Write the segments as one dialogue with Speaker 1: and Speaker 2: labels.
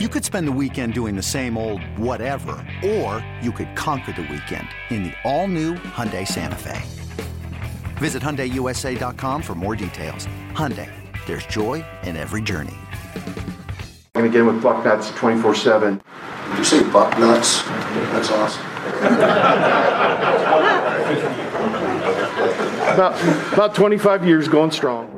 Speaker 1: You could spend the weekend doing the same old whatever, or you could conquer the weekend in the all-new Hyundai Santa Fe. Visit HyundaiUSA.com for more details. Hyundai, there's joy in every journey.
Speaker 2: I'm going to get in with Bucknuts 24-7.
Speaker 3: Did you say buck nuts? That's awesome.
Speaker 2: About, about 25 years going strong.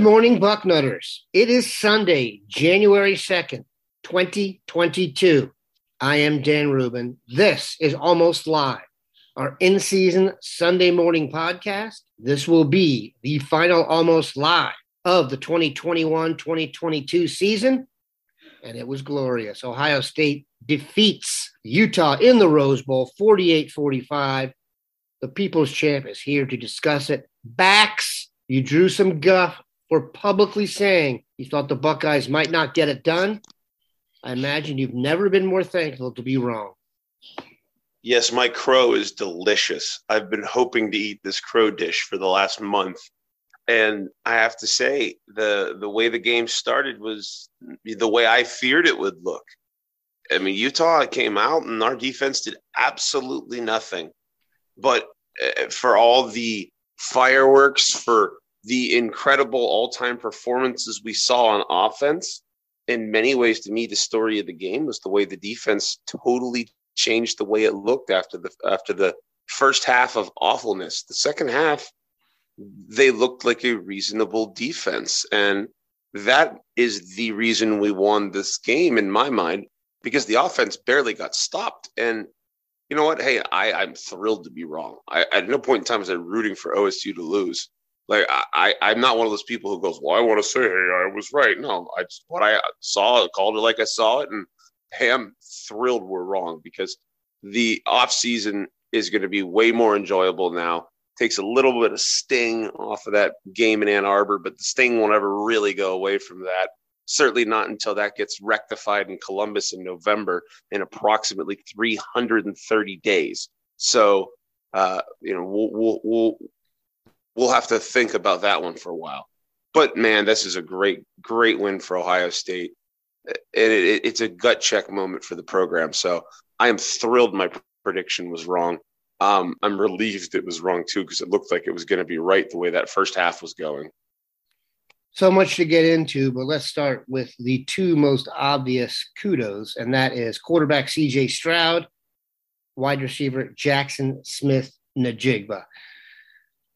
Speaker 4: Good morning, Bucknutters. It is Sunday, January 2nd, 2022. I am Dan Rubin. This is Almost Live, our in season Sunday morning podcast. This will be the final Almost Live of the 2021 2022 season, and it was glorious. Ohio State defeats Utah in the Rose Bowl 48 45. The People's Champ is here to discuss it. Bax you drew some guff for publicly saying you thought the Buckeyes might not get it done. I imagine you've never been more thankful to be wrong.
Speaker 5: Yes, my crow is delicious. I've been hoping to eat this crow dish for the last month. And I have to say, the the way the game started was the way I feared it would look. I mean, Utah came out and our defense did absolutely nothing. But uh, for all the fireworks, for the incredible all-time performances we saw on offense in many ways to me the story of the game was the way the defense totally changed the way it looked after the after the first half of awfulness. The second half they looked like a reasonable defense and that is the reason we won this game in my mind because the offense barely got stopped. And you know what? Hey i i'm thrilled to be wrong. I, at no point in time was i rooting for osu to lose like I, I am not one of those people who goes, well, I want to say, hey, I was right. No, I just what I saw, called it like I saw it, and hey, I'm thrilled we're wrong because the off season is going to be way more enjoyable now. Takes a little bit of sting off of that game in Ann Arbor, but the sting won't ever really go away from that. Certainly not until that gets rectified in Columbus in November in approximately 330 days. So, uh, you know, we'll, we'll, we'll we'll have to think about that one for a while. But man, this is a great, great win for Ohio State. It, it, it's a gut check moment for the program. So I am thrilled my prediction was wrong. Um, I'm relieved it was wrong too because it looked like it was going to be right the way that first half was going.
Speaker 4: So much to get into, but let's start with the two most obvious kudos, and that is quarterback CJ Stroud, wide receiver Jackson Smith Njigba.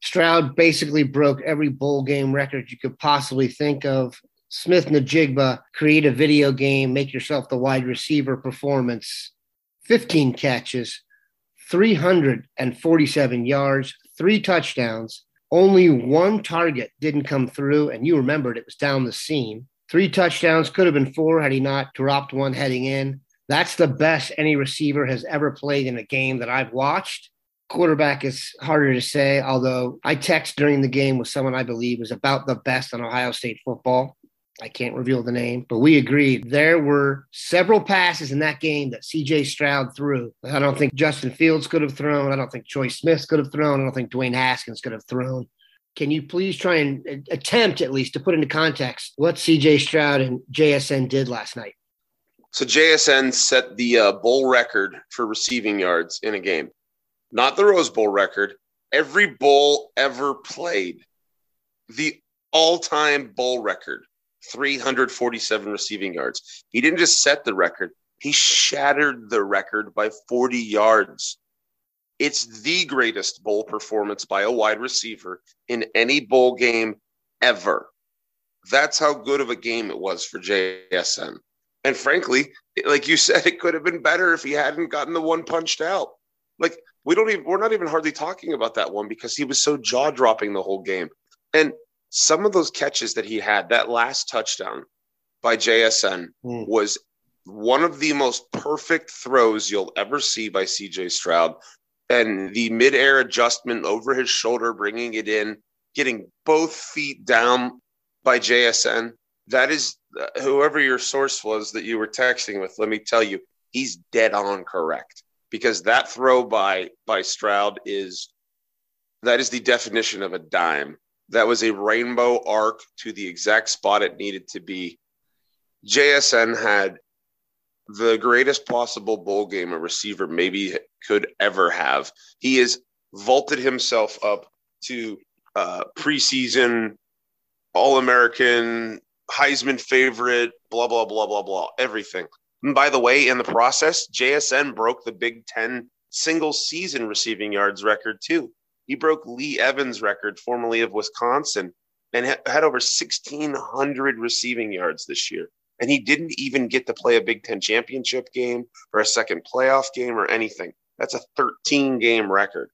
Speaker 4: Stroud basically broke every bowl game record you could possibly think of. Smith Njigba create a video game, make yourself the wide receiver performance, 15 catches, 347 yards, three touchdowns. Only one target didn't come through, and you remembered it was down the seam. Three touchdowns could have been four had he not dropped one heading in. That's the best any receiver has ever played in a game that I've watched quarterback is harder to say, although I text during the game with someone I believe is about the best on Ohio State football. I can't reveal the name, but we agreed there were several passes in that game that CJ Stroud threw. I don't think Justin Fields could have thrown. I don't think Troy Smith could have thrown. I don't think Dwayne Haskins could have thrown. Can you please try and attempt at least to put into context what CJ Stroud and JSN did last night?
Speaker 5: So JSN set the uh, bowl record for receiving yards in a game not the Rose Bowl record, every bowl ever played. The all time bowl record 347 receiving yards. He didn't just set the record, he shattered the record by 40 yards. It's the greatest bowl performance by a wide receiver in any bowl game ever. That's how good of a game it was for JSN. And frankly, like you said, it could have been better if he hadn't gotten the one punched out. Like we don't even we're not even hardly talking about that one because he was so jaw dropping the whole game. And some of those catches that he had, that last touchdown, by JSN mm. was one of the most perfect throws you'll ever see by CJ Stroud. And the midair adjustment over his shoulder, bringing it in, getting both feet down by JSN. That is uh, whoever your source was that you were texting with. Let me tell you, he's dead on correct because that throw by by Stroud is that is the definition of a dime. That was a rainbow arc to the exact spot it needed to be. JSN had the greatest possible bowl game a receiver maybe could ever have. He has vaulted himself up to uh, preseason All American, Heisman favorite, blah, blah, blah, blah, blah, everything. And by the way, in the process, JSN broke the Big Ten single season receiving yards record too. He broke Lee Evans' record, formerly of Wisconsin, and had over 1,600 receiving yards this year. And he didn't even get to play a Big Ten championship game or a second playoff game or anything. That's a 13 game record.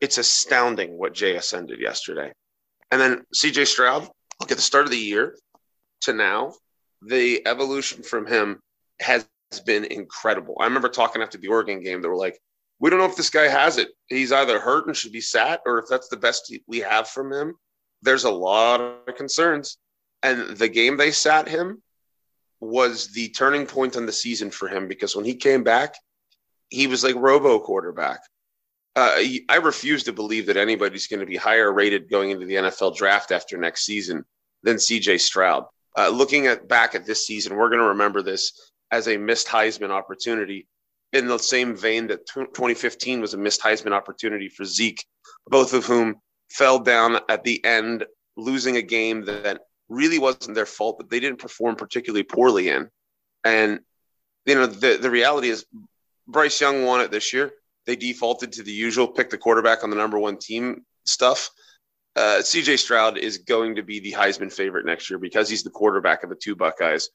Speaker 5: It's astounding what JSN did yesterday. And then CJ Stroud, look at the start of the year to now, the evolution from him has been incredible. I remember talking after the Oregon game, they were like, we don't know if this guy has it. He's either hurt and should be sat, or if that's the best we have from him. There's a lot of concerns. And the game they sat him was the turning point on the season for him because when he came back, he was like robo quarterback. Uh, I refuse to believe that anybody's going to be higher rated going into the NFL draft after next season than CJ Stroud. Uh, looking at back at this season, we're going to remember this as a missed Heisman opportunity in the same vein that 2015 was a missed Heisman opportunity for Zeke, both of whom fell down at the end, losing a game that really wasn't their fault, but they didn't perform particularly poorly in. And you know, the the reality is Bryce Young won it this year. They defaulted to the usual pick the quarterback on the number one team stuff. Uh, CJ Stroud is going to be the Heisman favorite next year because he's the quarterback of the two Buckeyes.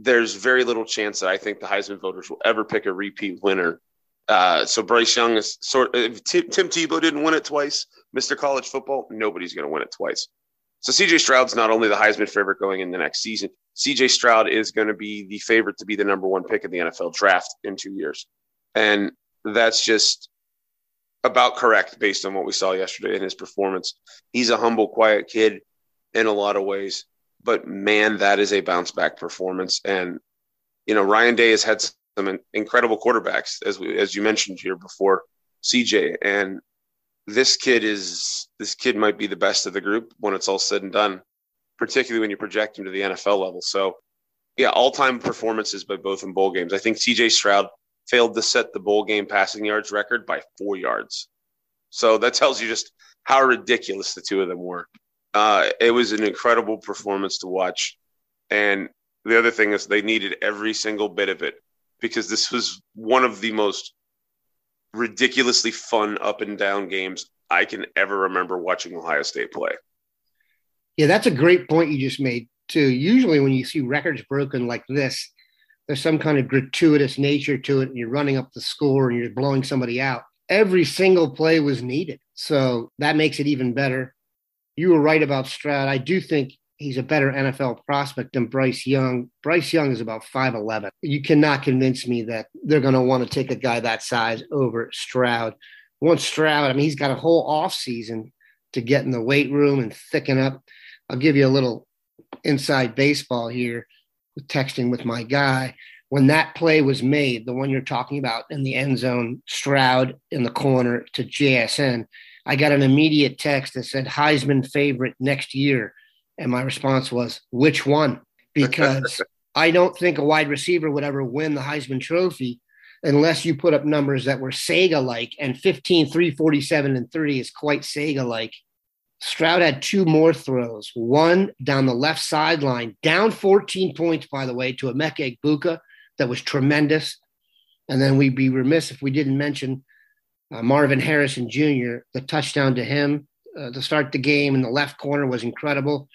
Speaker 5: There's very little chance that I think the Heisman voters will ever pick a repeat winner. Uh, so Bryce Young is sort. Of, Tim, Tim Tebow didn't win it twice, Mr. College Football, nobody's going to win it twice. So CJ Stroud's not only the Heisman favorite going in the next season, CJ Stroud is going to be the favorite to be the number one pick in the NFL draft in two years. And that's just about correct based on what we saw yesterday in his performance. He's a humble, quiet kid in a lot of ways, but man, that is a bounce back performance. And, you know, Ryan Day has had some incredible quarterbacks, as we, as you mentioned here before, CJ. And this kid is this kid might be the best of the group when it's all said and done, particularly when you project him to the NFL level. So, yeah, all time performances by both in bowl games. I think CJ Stroud failed to set the bowl game passing yards record by four yards. So that tells you just how ridiculous the two of them were. Uh, it was an incredible performance to watch. And the other thing is they needed every single bit of it because this was one of the most ridiculously fun up and down games I can ever remember watching Ohio State play.
Speaker 4: Yeah, that's a great point you just made, too. Usually, when you see records broken like this, there's some kind of gratuitous nature to it, and you're running up the score and you're blowing somebody out. Every single play was needed. So that makes it even better. You were right about Stroud. I do think he's a better NFL prospect than Bryce Young. Bryce Young is about 5'11. You cannot convince me that they're going to want to take a guy that size over Stroud. Once Stroud, I mean, he's got a whole off season to get in the weight room and thicken up. I'll give you a little inside baseball here with texting with my guy. When that play was made, the one you're talking about in the end zone, Stroud in the corner to JSN, I got an immediate text that said Heisman favorite next year and my response was, which one? Because I don't think a wide receiver would ever win the Heisman Trophy unless you put up numbers that were Sega like. And 15, 347, and 30 is quite Sega like. Stroud had two more throws, one down the left sideline, down 14 points, by the way, to a Emeka Egbuka, that was tremendous. And then we'd be remiss if we didn't mention uh, Marvin Harrison Jr., the touchdown to him uh, to start the game in the left corner was incredible.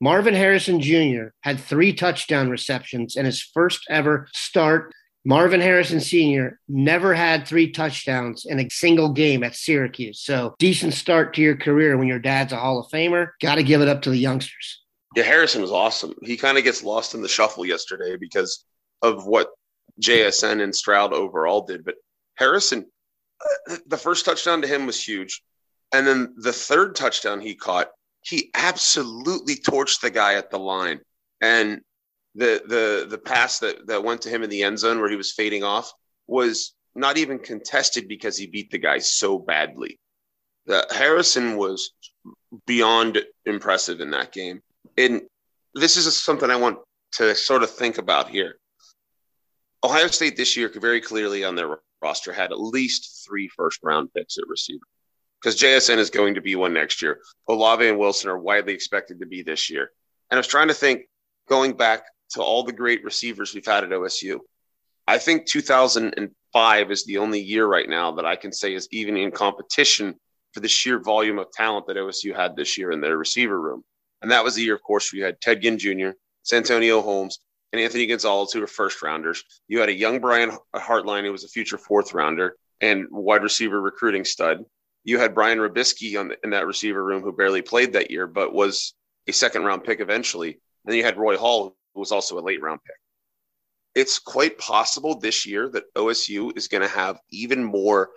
Speaker 4: Marvin Harrison Jr. had three touchdown receptions in his first ever start. Marvin Harrison Sr. never had three touchdowns in a single game at Syracuse. So, decent start to your career when your dad's a Hall of Famer. Got to give it up to the youngsters.
Speaker 5: Yeah, Harrison was awesome. He kind of gets lost in the shuffle yesterday because of what JSN and Stroud overall did. But Harrison, the first touchdown to him was huge. And then the third touchdown he caught, he absolutely torched the guy at the line. And the the the pass that, that went to him in the end zone where he was fading off was not even contested because he beat the guy so badly. The Harrison was beyond impressive in that game. And this is something I want to sort of think about here. Ohio State this year very clearly on their roster had at least three first round picks at receiver because JSN is going to be one next year. Olave and Wilson are widely expected to be this year. And I was trying to think going back to all the great receivers we've had at OSU. I think 2005 is the only year right now that I can say is even in competition for the sheer volume of talent that OSU had this year in their receiver room. And that was the year, of course, we had Ted Ginn Jr., Santonio Holmes, and Anthony Gonzalez, who were first rounders. You had a young Brian Hartline, who was a future fourth rounder and wide receiver recruiting stud. You had Brian Robiskie on the, in that receiver room, who barely played that year, but was a second round pick eventually. And then you had Roy Hall, who was also a late round pick. It's quite possible this year that OSU is going to have even more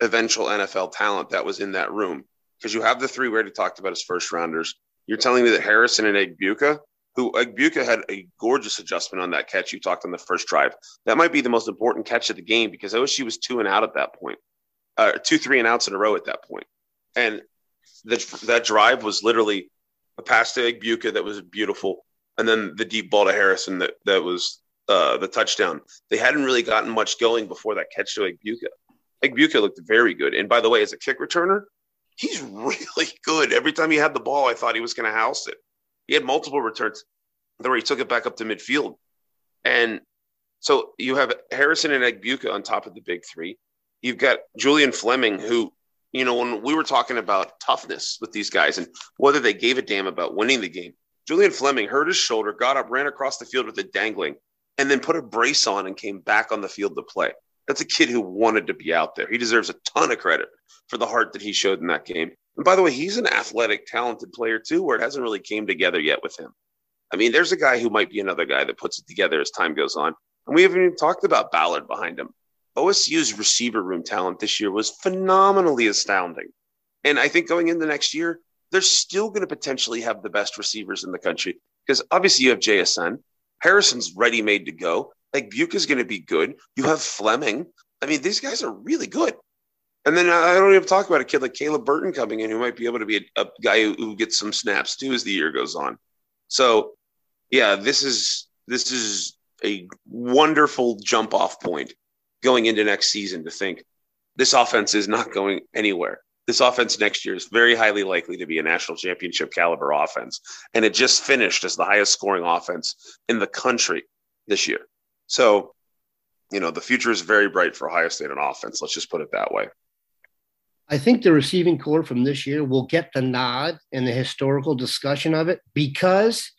Speaker 5: eventual NFL talent that was in that room because you have the three we already talked about as first rounders. You're telling me that Harrison and Egbuka, who Egbuka had a gorgeous adjustment on that catch you talked on the first drive. That might be the most important catch of the game because OSU was two and out at that point, uh, two, three and outs in a row at that point. And the, that drive was literally a pass to Egbuka that was beautiful. And then the deep ball to Harrison that, that was uh, the touchdown. They hadn't really gotten much going before that catch to Egbuka. Egbuka looked very good. And by the way, as a kick returner, he's really good. Every time he had the ball, I thought he was going to house it. He had multiple returns where he took it back up to midfield. And so you have Harrison and Egbuka on top of the big three. You've got Julian Fleming, who, you know, when we were talking about toughness with these guys and whether they gave a damn about winning the game, Julian Fleming hurt his shoulder, got up, ran across the field with it dangling, and then put a brace on and came back on the field to play. That's a kid who wanted to be out there. He deserves a ton of credit for the heart that he showed in that game. And by the way, he's an athletic, talented player too, where it hasn't really came together yet with him. I mean, there's a guy who might be another guy that puts it together as time goes on. And we haven't even talked about Ballard behind him. OSU's receiver room talent this year was phenomenally astounding. And I think going into next year, they're still going to potentially have the best receivers in the country because obviously you have JSN. Harrison's ready made to go. Like Buke is going to be good. You have Fleming. I mean, these guys are really good. And then I don't even talk about a kid like Caleb Burton coming in who might be able to be a, a guy who, who, gets some snaps too as the year goes on. So, yeah, this is this is a wonderful jump off point going into next season to think this offense is not going anywhere. This offense next year is very highly likely to be a national championship caliber offense. And it just finished as the highest scoring offense in the country this year. So, you know, the future is very bright for Ohio State on offense. Let's just put it that way.
Speaker 4: I think the receiving corps from this year will get the nod in the historical discussion of it because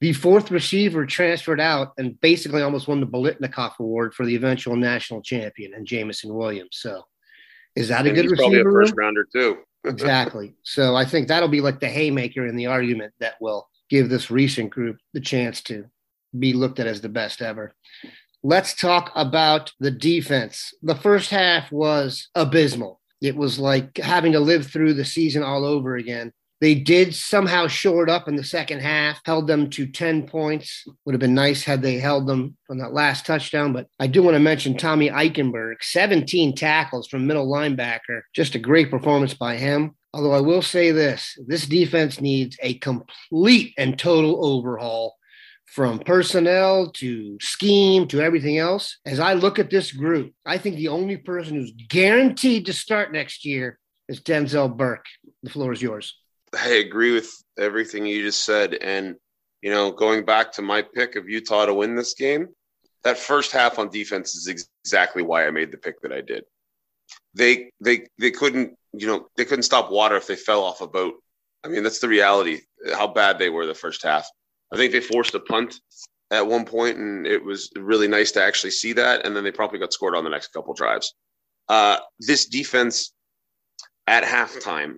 Speaker 4: the fourth receiver transferred out and basically almost won the Biletnikoff Award for the eventual national champion and Jameson Williams. So, is that a
Speaker 5: and
Speaker 4: good receiver?
Speaker 5: Probably a first rounder too.
Speaker 4: exactly. So I think that'll be like the haymaker in the argument that will give this recent group the chance to be looked at as the best ever. Let's talk about the defense. The first half was abysmal. It was like having to live through the season all over again. They did somehow shore it up in the second half, held them to 10 points. Would have been nice had they held them on that last touchdown. But I do want to mention Tommy Eichenberg, 17 tackles from middle linebacker. Just a great performance by him. Although I will say this this defense needs a complete and total overhaul from personnel to scheme to everything else. As I look at this group, I think the only person who's guaranteed to start next year is Denzel Burke. The floor is yours.
Speaker 5: I agree with everything you just said. And, you know, going back to my pick of Utah to win this game, that first half on defense is ex- exactly why I made the pick that I did. They they they couldn't, you know, they couldn't stop water if they fell off a boat. I mean, that's the reality, how bad they were the first half. I think they forced a punt at one point, and it was really nice to actually see that. And then they probably got scored on the next couple drives. Uh, this defense at halftime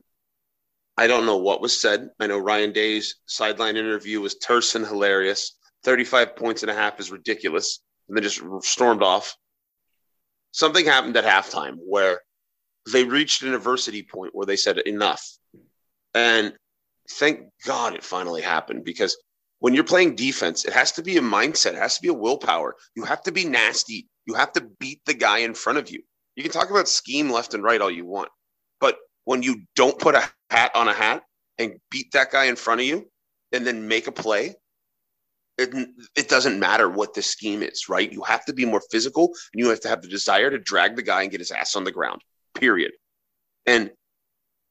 Speaker 5: I don't know what was said. I know Ryan Day's sideline interview was terse and hilarious. 35 points and a half is ridiculous. And then just stormed off. Something happened at halftime where they reached an adversity point where they said enough. And thank God it finally happened because when you're playing defense, it has to be a mindset, it has to be a willpower. You have to be nasty. You have to beat the guy in front of you. You can talk about scheme left and right all you want, but when you don't put a hat on a hat and beat that guy in front of you and then make a play, it, it doesn't matter what the scheme is, right? You have to be more physical and you have to have the desire to drag the guy and get his ass on the ground, period. And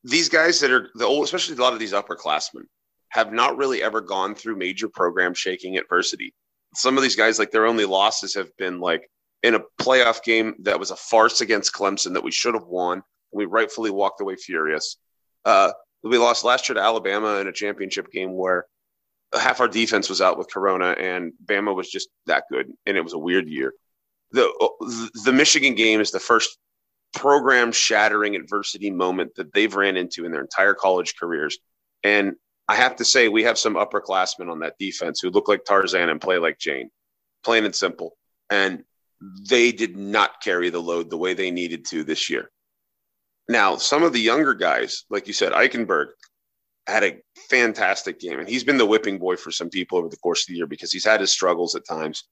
Speaker 5: these guys that are the old, especially a lot of these upperclassmen, have not really ever gone through major program shaking adversity. Some of these guys, like their only losses have been like in a playoff game that was a farce against Clemson that we should have won. We rightfully walked away furious. Uh, we lost last year to Alabama in a championship game where half our defense was out with Corona and Bama was just that good, and it was a weird year. The the Michigan game is the first program shattering adversity moment that they've ran into in their entire college careers, and I have to say we have some upperclassmen on that defense who look like Tarzan and play like Jane, plain and simple, and they did not carry the load the way they needed to this year. Now, some of the younger guys, like you said, Eichenberg, had a fantastic game, and he's been the whipping boy for some people over the course of the year because he's had his struggles at times.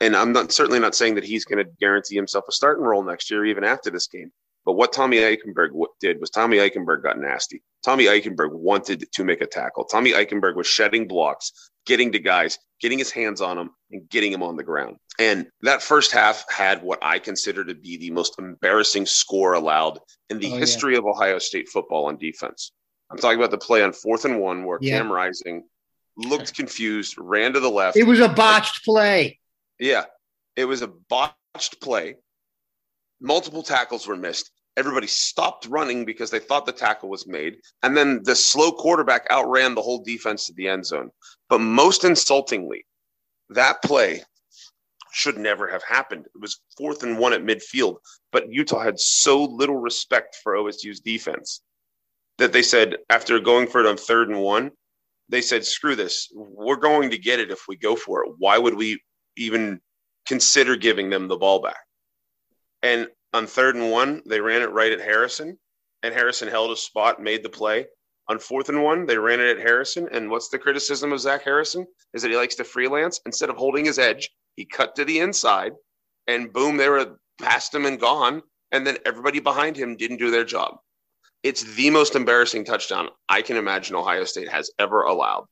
Speaker 5: And I'm not certainly not saying that he's going to guarantee himself a starting role next year, even after this game. But what Tommy Eichenberg did was Tommy Eichenberg got nasty. Tommy Eichenberg wanted to make a tackle. Tommy Eichenberg was shedding blocks, getting to guys, getting his hands on them, and getting them on the ground. And that first half had what I consider to be the most embarrassing score allowed in the oh, history yeah. of Ohio State football on defense. I'm talking about the play on fourth and one where yeah. Cam Rising looked confused, ran to the left.
Speaker 4: It was a botched play.
Speaker 5: Yeah, it was a botched play. Multiple tackles were missed. Everybody stopped running because they thought the tackle was made. And then the slow quarterback outran the whole defense to the end zone. But most insultingly, that play should never have happened. It was fourth and one at midfield, but Utah had so little respect for OSU's defense that they said after going for it on third and one, they said, screw this. We're going to get it if we go for it. Why would we even consider giving them the ball back? And on third and one, they ran it right at Harrison, and Harrison held a spot, made the play. On fourth and one, they ran it at Harrison. And what's the criticism of Zach Harrison? Is that he likes to freelance. Instead of holding his edge, he cut to the inside, and boom, they were past him and gone. And then everybody behind him didn't do their job. It's the most embarrassing touchdown I can imagine Ohio State has ever allowed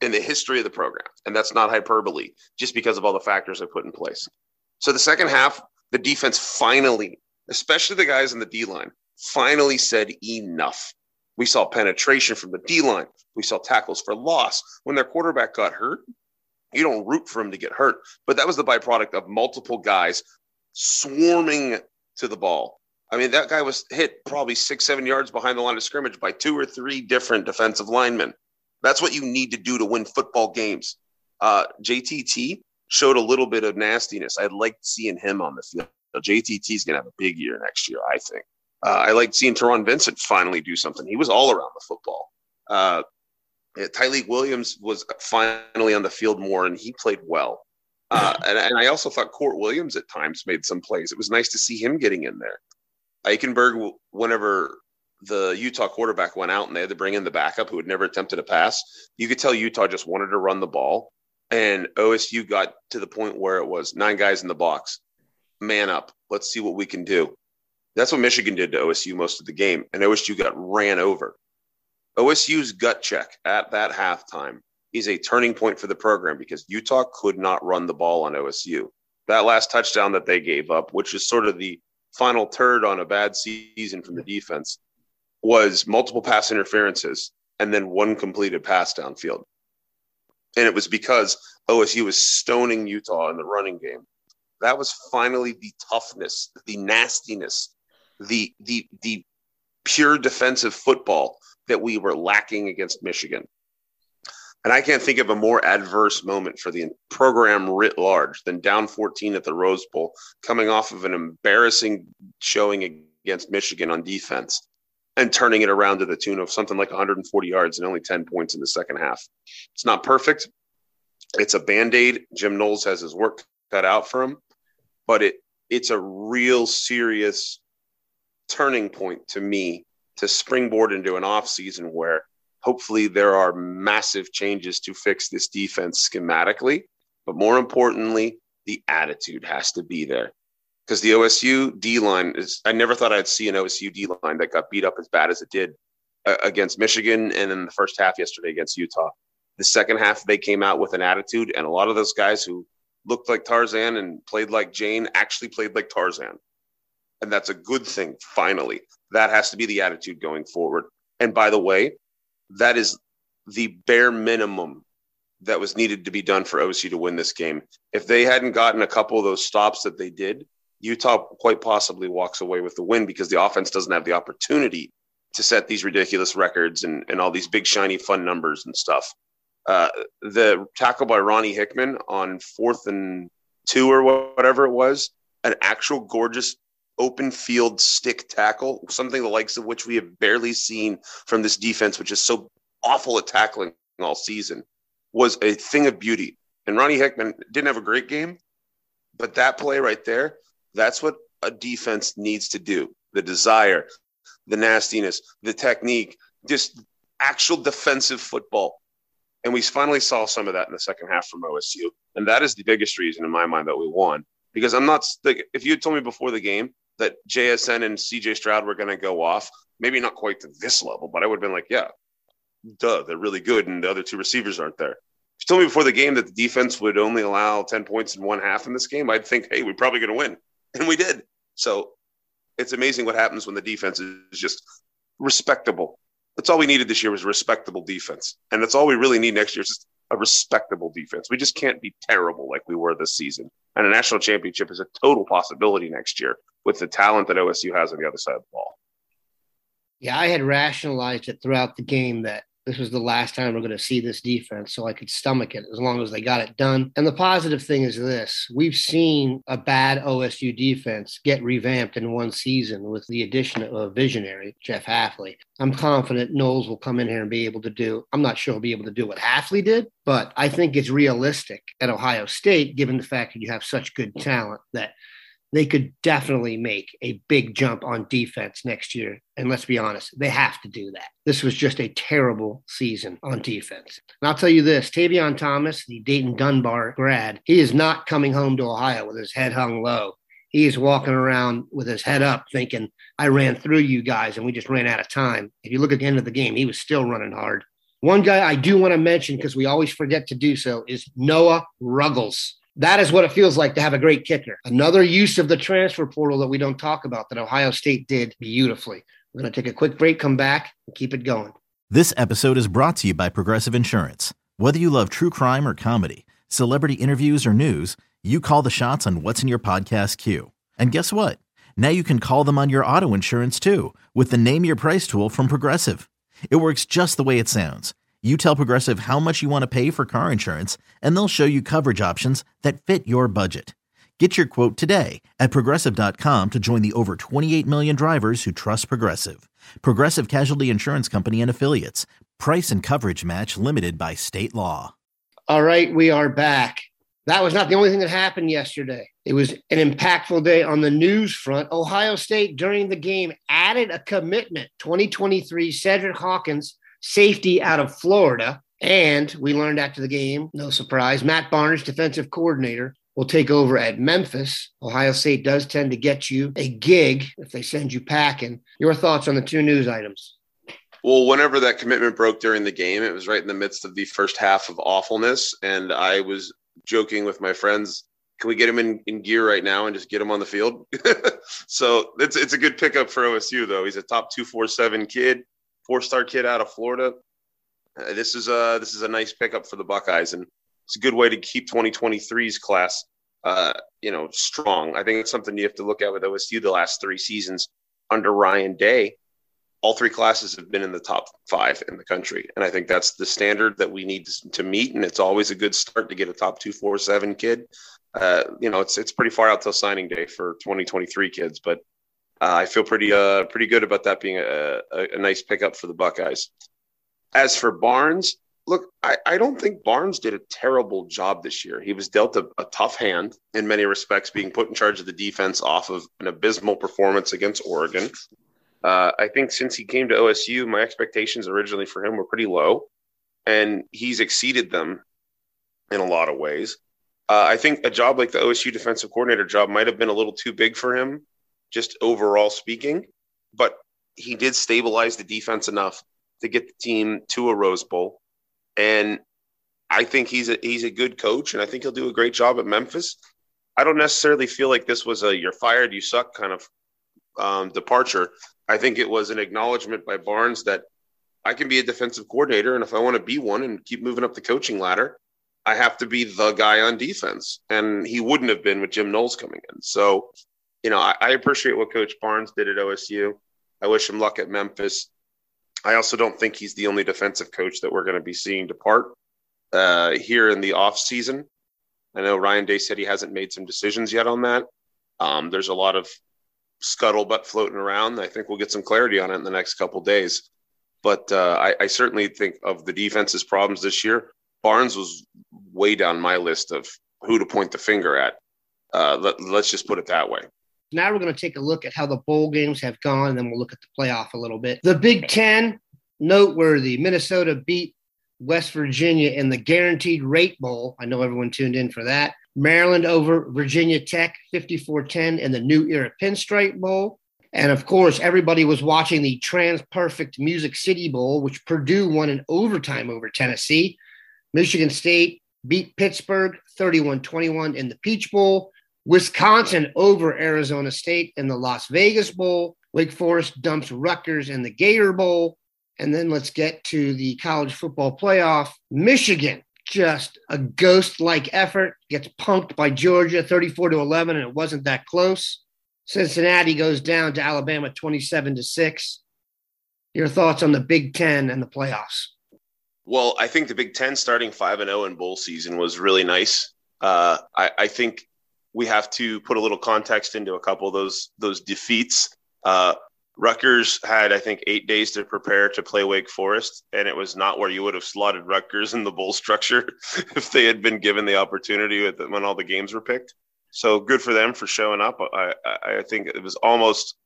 Speaker 5: in the history of the program. And that's not hyperbole, just because of all the factors I put in place. So the second half, the defense finally, especially the guys in the D line, finally said enough. We saw penetration from the D line. We saw tackles for loss. When their quarterback got hurt, you don't root for him to get hurt. But that was the byproduct of multiple guys swarming to the ball I mean, that guy was hit probably six, seven yards behind the line of scrimmage by two or three different defensive linemen. That's what you need to do to win football games. Uh, JTT showed a little bit of nastiness. I liked seeing him on the field. JTT is going to have a big year next year, I think. Uh, I liked seeing Taron Vincent finally do something. He was all around the football. Uh, Tyleik Williams was finally on the field more, and he played well. Uh, and, and, I also thought Court Williams at times made some plays. It was nice to see him getting in there. Eichenberg, whenever the Utah quarterback went out and they had to bring in the backup who had never attempted a pass, you could tell Utah just wanted to run the ball. And OSU got to the point where it was nine guys in the box, man up. Let's see what we can do. That's what Michigan did to OSU most of the game. And OSU got ran over. OSU's gut check at that halftime is a turning point for the program because Utah could not run the ball on OSU. That last touchdown that they gave up, which is sort of the final turd on a bad season from the defense was multiple pass interferences and then one completed pass downfield. And it was because OSU was stoning Utah in the running game. That was finally the toughness, the nastiness, the the the pure defensive football that we were lacking against Michigan. And I can't think of a more adverse moment for the program writ large than down 14 at the Rose Bowl, coming off of an embarrassing showing against Michigan on defense. And turning it around to the tune of something like 140 yards and only 10 points in the second half. It's not perfect. It's a band aid. Jim Knowles has his work cut out for him, but it it's a real serious turning point to me to springboard into an off season where hopefully there are massive changes to fix this defense schematically, but more importantly, the attitude has to be there. Because the OSU D line is, I never thought I'd see an OSU D line that got beat up as bad as it did uh, against Michigan and then the first half yesterday against Utah. The second half, they came out with an attitude, and a lot of those guys who looked like Tarzan and played like Jane actually played like Tarzan. And that's a good thing, finally. That has to be the attitude going forward. And by the way, that is the bare minimum that was needed to be done for OSU to win this game. If they hadn't gotten a couple of those stops that they did, Utah quite possibly walks away with the win because the offense doesn't have the opportunity to set these ridiculous records and, and all these big, shiny, fun numbers and stuff. Uh, the tackle by Ronnie Hickman on fourth and two or whatever it was, an actual gorgeous open field stick tackle, something the likes of which we have barely seen from this defense, which is so awful at tackling all season, was a thing of beauty. And Ronnie Hickman didn't have a great game, but that play right there, that's what a defense needs to do. The desire, the nastiness, the technique, just actual defensive football. And we finally saw some of that in the second half from OSU. And that is the biggest reason in my mind that we won. Because I'm not, if you had told me before the game that JSN and CJ Stroud were going to go off, maybe not quite to this level, but I would have been like, yeah, duh, they're really good. And the other two receivers aren't there. If you told me before the game that the defense would only allow 10 points in one half in this game, I'd think, hey, we're probably going to win. And we did. So it's amazing what happens when the defense is just respectable that's all we needed this year was respectable defense. And that's all we really need next year is just a respectable defense. We just can't be terrible like we were this season. And a national championship is a total possibility next year with the talent that OSU has on the other side of the ball.
Speaker 4: Yeah, I had rationalized it throughout the game that this was the last time we're going to see this defense, so I could stomach it as long as they got it done. And the positive thing is this we've seen a bad OSU defense get revamped in one season with the addition of a visionary, Jeff Hafley. I'm confident Knowles will come in here and be able to do, I'm not sure he'll be able to do what Hafley did, but I think it's realistic at Ohio State, given the fact that you have such good talent that they could definitely make a big jump on defense next year. And let's be honest, they have to do that. This was just a terrible season on defense. And I'll tell you this Tavion Thomas, the Dayton Dunbar grad, he is not coming home to Ohio with his head hung low. He is walking around with his head up thinking, I ran through you guys and we just ran out of time. If you look at the end of the game, he was still running hard. One guy I do want to mention because we always forget to do so is Noah Ruggles. That is what it feels like to have a great kicker. Another use of the transfer portal that we don't talk about that Ohio State did beautifully. We're going to take a quick break, come back, and keep it going.
Speaker 6: This episode is brought to you by Progressive Insurance. Whether you love true crime or comedy, celebrity interviews or news, you call the shots on what's in your podcast queue. And guess what? Now you can call them on your auto insurance too with the Name Your Price tool from Progressive. It works just the way it sounds you tell Progressive how much you want to pay for car insurance, and they'll show you coverage options that fit your budget. Get your quote today at progressive.com to join the over 28 million drivers who trust Progressive. Progressive Casualty Insurance Company and Affiliates. Price and coverage match limited by state law.
Speaker 4: All right, we are back. That was not the only thing that happened yesterday. It was an impactful day on the news front. Ohio State, during the game, added a commitment 2023 Cedric Hawkins safety out of Florida. And we learned after the game, no surprise, Matt Barnes, defensive coordinator, will take over at Memphis. Ohio State does tend to get you a gig if they send you packing. Your thoughts on the two news items?
Speaker 5: Well, whenever that commitment broke during the game, it was right in the midst of the first half of awfulness. And I was joking with my friends, can we get him in, in gear right now and just get him on the field? so it's, it's a good pickup for OSU, though. He's a top 247 kid four star kid out of Florida. Uh, this is a this is a nice pickup for the Buckeyes, and it's a good way to keep 2023's class, uh, you know, strong. I think it's something you have to look at with OSU the last three seasons under Ryan Day. All three classes have been in the top five in the country, and I think that's the standard that we need to meet. And it's always a good start to get a top two, four, seven kid. Uh, you know, it's it's pretty far out till signing day for 2023 kids, but I feel pretty uh, pretty good about that being a, a, a nice pickup for the Buckeyes. As for Barnes, look, I, I don't think Barnes did a terrible job this year. He was dealt a, a, tough hand in many respects, being put in charge of the defense off of an abysmal performance against Oregon. Uh, I think since he came to OSU, my expectations originally for him were pretty low, and he's exceeded them in a lot of ways. Uh, I think a job like the OSU defensive coordinator job might have been a little too big for him, just overall speaking, but he did stabilize the defense enough to get the team to a Rose Bowl. And I think he's a he's a good coach, and I think he'll do a great job at Memphis. I don't necessarily feel like this was a "you're fired, you suck" kind of um, departure. I think it was an acknowledgement by Barnes that I can be a defensive coordinator, and if I want to be one and keep moving up the coaching ladder, I have to be the guy on defense. And he wouldn't have been with Jim Knowles coming in. So, you know, I, I appreciate what Coach Barnes did at OSU. I wish him luck at Memphis. I also don't think he's the only defensive coach that we're going to be seeing depart uh, here in the off season. I know Ryan Day said he hasn't made some decisions yet on that. Um, there's a lot of scuttlebutt floating around. I think we'll get some clarity on it in the next couple days. But uh, I, I, certainly think of the defense's problems this year. Barnes was way down my list of who to point the finger at. Uh, let, let's just put it that way.
Speaker 4: Now we're going to take a look at how the bowl games have gone, and then we'll look at the playoff a little bit. The Big Ten, noteworthy Minnesota beat West Virginia in the Guaranteed Rate Bowl. I know everyone tuned in for that. Maryland over Virginia Tech 54 10 in the New Era Pinstripe Bowl. And of course, everybody was watching the TransPerfect Music City Bowl, which Purdue won in overtime over Tennessee. Michigan State beat Pittsburgh 31 21 in the Peach Bowl. Wisconsin over Arizona State in the Las Vegas Bowl. Wake Forest dumps Rutgers in the Gator Bowl. And then let's get to the college football playoff. Michigan, just a ghost like effort, gets punked by Georgia 34 to 11, and it wasn't that close. Cincinnati goes down to Alabama 27 to 6. Your thoughts on the Big Ten and the playoffs?
Speaker 5: Well, I think the Big Ten starting 5 and 0 in bowl season was really nice. Uh, I, I, think we have to put a little context into a couple of those those defeats. Uh, Rutgers had, I think, eight days to prepare to play Wake Forest, and it was not where you would have slotted Rutgers in the bowl structure if they had been given the opportunity when all the games were picked. So good for them for showing up. I, I think it was almost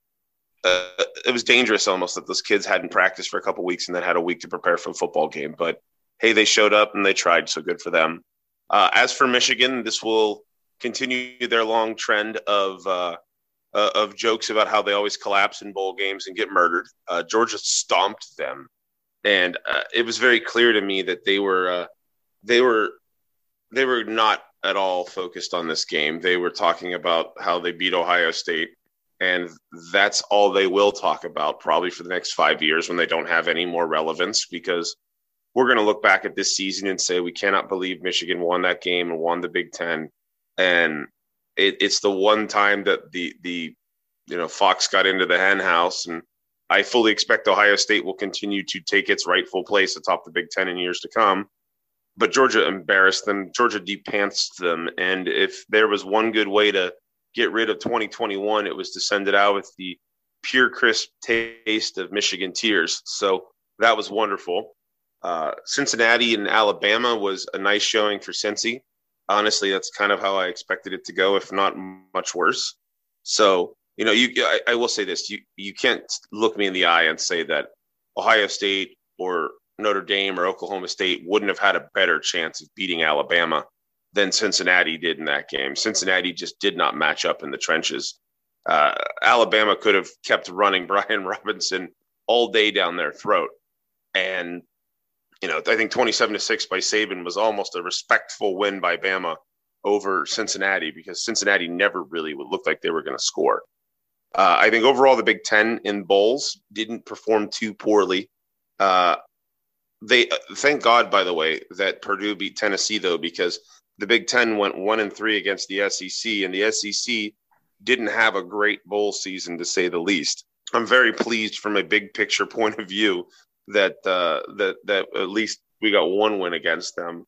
Speaker 5: uh, it was dangerous almost that those kids hadn't practiced for a couple weeks and then had a week to prepare for a football game. But hey, they showed up and they tried, so good for them. Uh, as for Michigan, this will continue their long trend of uh, uh, of jokes about how they always collapse in bowl games and get murdered. Uh, Georgia stomped them, and uh, it was very clear to me that they were uh, they were they were not at all focused on this game. They were talking about how they beat Ohio State, and that's all they will talk about probably for the next five years when they don't have any more relevance because we're going to look back at this season and say we cannot believe Michigan won that game and won the Big Ten, and it, it's the one time that the the you know Fox got into the hen house, and I fully expect Ohio State will continue to take its rightful place atop the Big Ten in years to come. But Georgia embarrassed them. Georgia depantsed them, and if there was one good way to get rid of 2021, it was to send it out with the pure crisp taste of Michigan tears. So that was wonderful. Uh, Cincinnati and Alabama was a nice showing for Cincy honestly, that's kind of how I expected it to go, if not much worse. So, you know, you I, I, will say this: you you can't look me in the eye and say that Ohio State or Notre Dame or Oklahoma State wouldn't have had a better chance of beating Alabama than Cincinnati did in that game. Cincinnati just did not match up in the trenches. Uh, Alabama could have kept running Brian Robinson all day down their throat, and you know, I think 27 to 6 by Saban was almost a respectful win by Bama over Cincinnati because Cincinnati never really would look like they were going to score. Uh, I think overall the Big Ten in bowls didn't perform too poorly. Uh, they uh, thank God, by the way, that Purdue beat Tennessee though, because the Big Ten went one and three against the SEC, and the SEC didn't have a great bowl season to say the least. I'm very pleased from a big picture point of view that uh, that that at least we got one win against them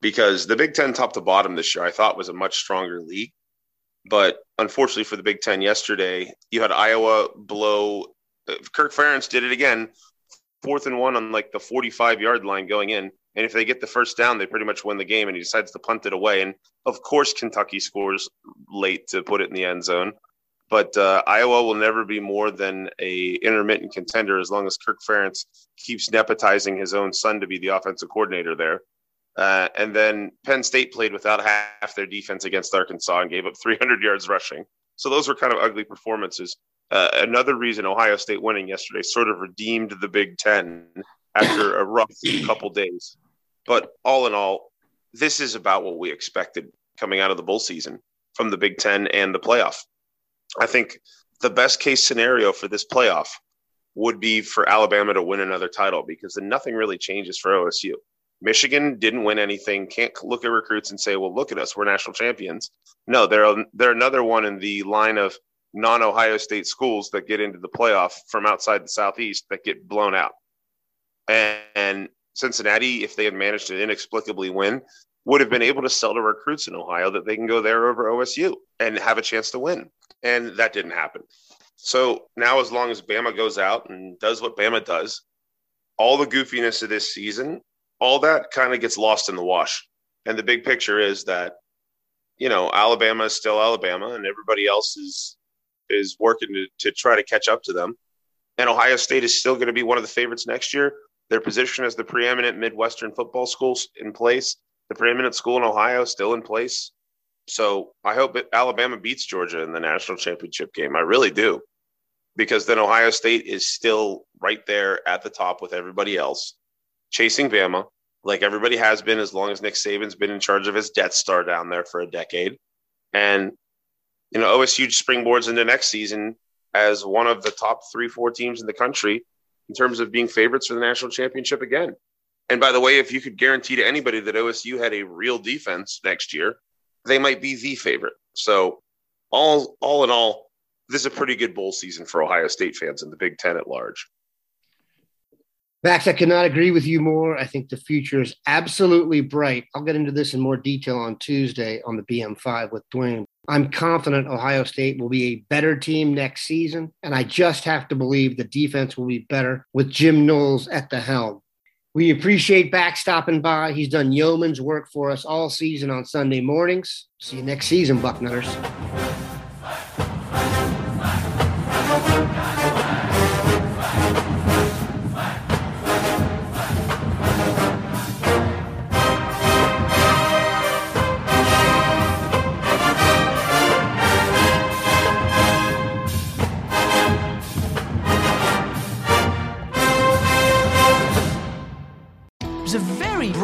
Speaker 5: because the Big Ten top to bottom this year I thought was a much stronger league. But unfortunately for the Big Ten yesterday, you had Iowa blow. Uh, Kirk Ferentz did it again, fourth and one on like the 45 yard line going in. And if they get the first down, they pretty much win the game. And he decides to punt it away. And of course, Kentucky scores late to put it in the end zone. But uh, Iowa will never be more than a intermittent contender as long as Kirk Ferentz keeps nepotizing his own son to be the offensive coordinator there. Uh, and then Penn State played without half their defense against Arkansas and gave up 300 yards rushing. So those were kind of ugly performances. Uh, another reason Ohio State winning yesterday sort of redeemed the Big Ten after a rough couple days. But all in all, this is about what we expected coming out of the bowl season from the Big Ten and the playoff. I think the best case scenario for this playoff would be for Alabama to win another title because then nothing really changes for OSU. Michigan didn't win anything. Can't look at recruits and say, "Well, look at us, we're national champions." No, they're they're another one in the line of non-Ohio State schools that get into the playoff from outside the Southeast that get blown out. And, and Cincinnati, if they had managed to inexplicably win, would have been able to sell to recruits in Ohio that they can go there over OSU and have a chance to win. And that didn't happen. So now, as long as Bama goes out and does what Bama does, all the goofiness of this season, all that kind of gets lost in the wash. And the big picture is that, you know, Alabama is still Alabama and everybody else is is working to, to try to catch up to them. And Ohio State is still going to be one of the favorites next year. Their position as the preeminent Midwestern football schools in place the preeminent school in Ohio still in place. So I hope it, Alabama beats Georgia in the national championship game. I really do, because then Ohio State is still right there at the top with everybody else, chasing Bama like everybody has been as long as Nick Saban's been in charge of his Death Star down there for a decade. And you know, OSU springboards into next season as one of the top three, four teams in the country in terms of being favorites for the national championship again. And by the way, if you could guarantee to anybody that OSU had a real defense next year, they might be the favorite. So, all all in all, this is a pretty good bowl season for Ohio State fans and the Big Ten at large.
Speaker 4: Bax, I cannot agree with you more. I think the future is absolutely bright. I'll get into this in more detail on Tuesday on the BM5 with Dwayne. I'm confident Ohio State will be a better team next season, and I just have to believe the defense will be better with Jim Knowles at the helm. We appreciate Bax stopping by. He's done yeoman's work for us all season on Sunday mornings. See you next season, Bucknutters.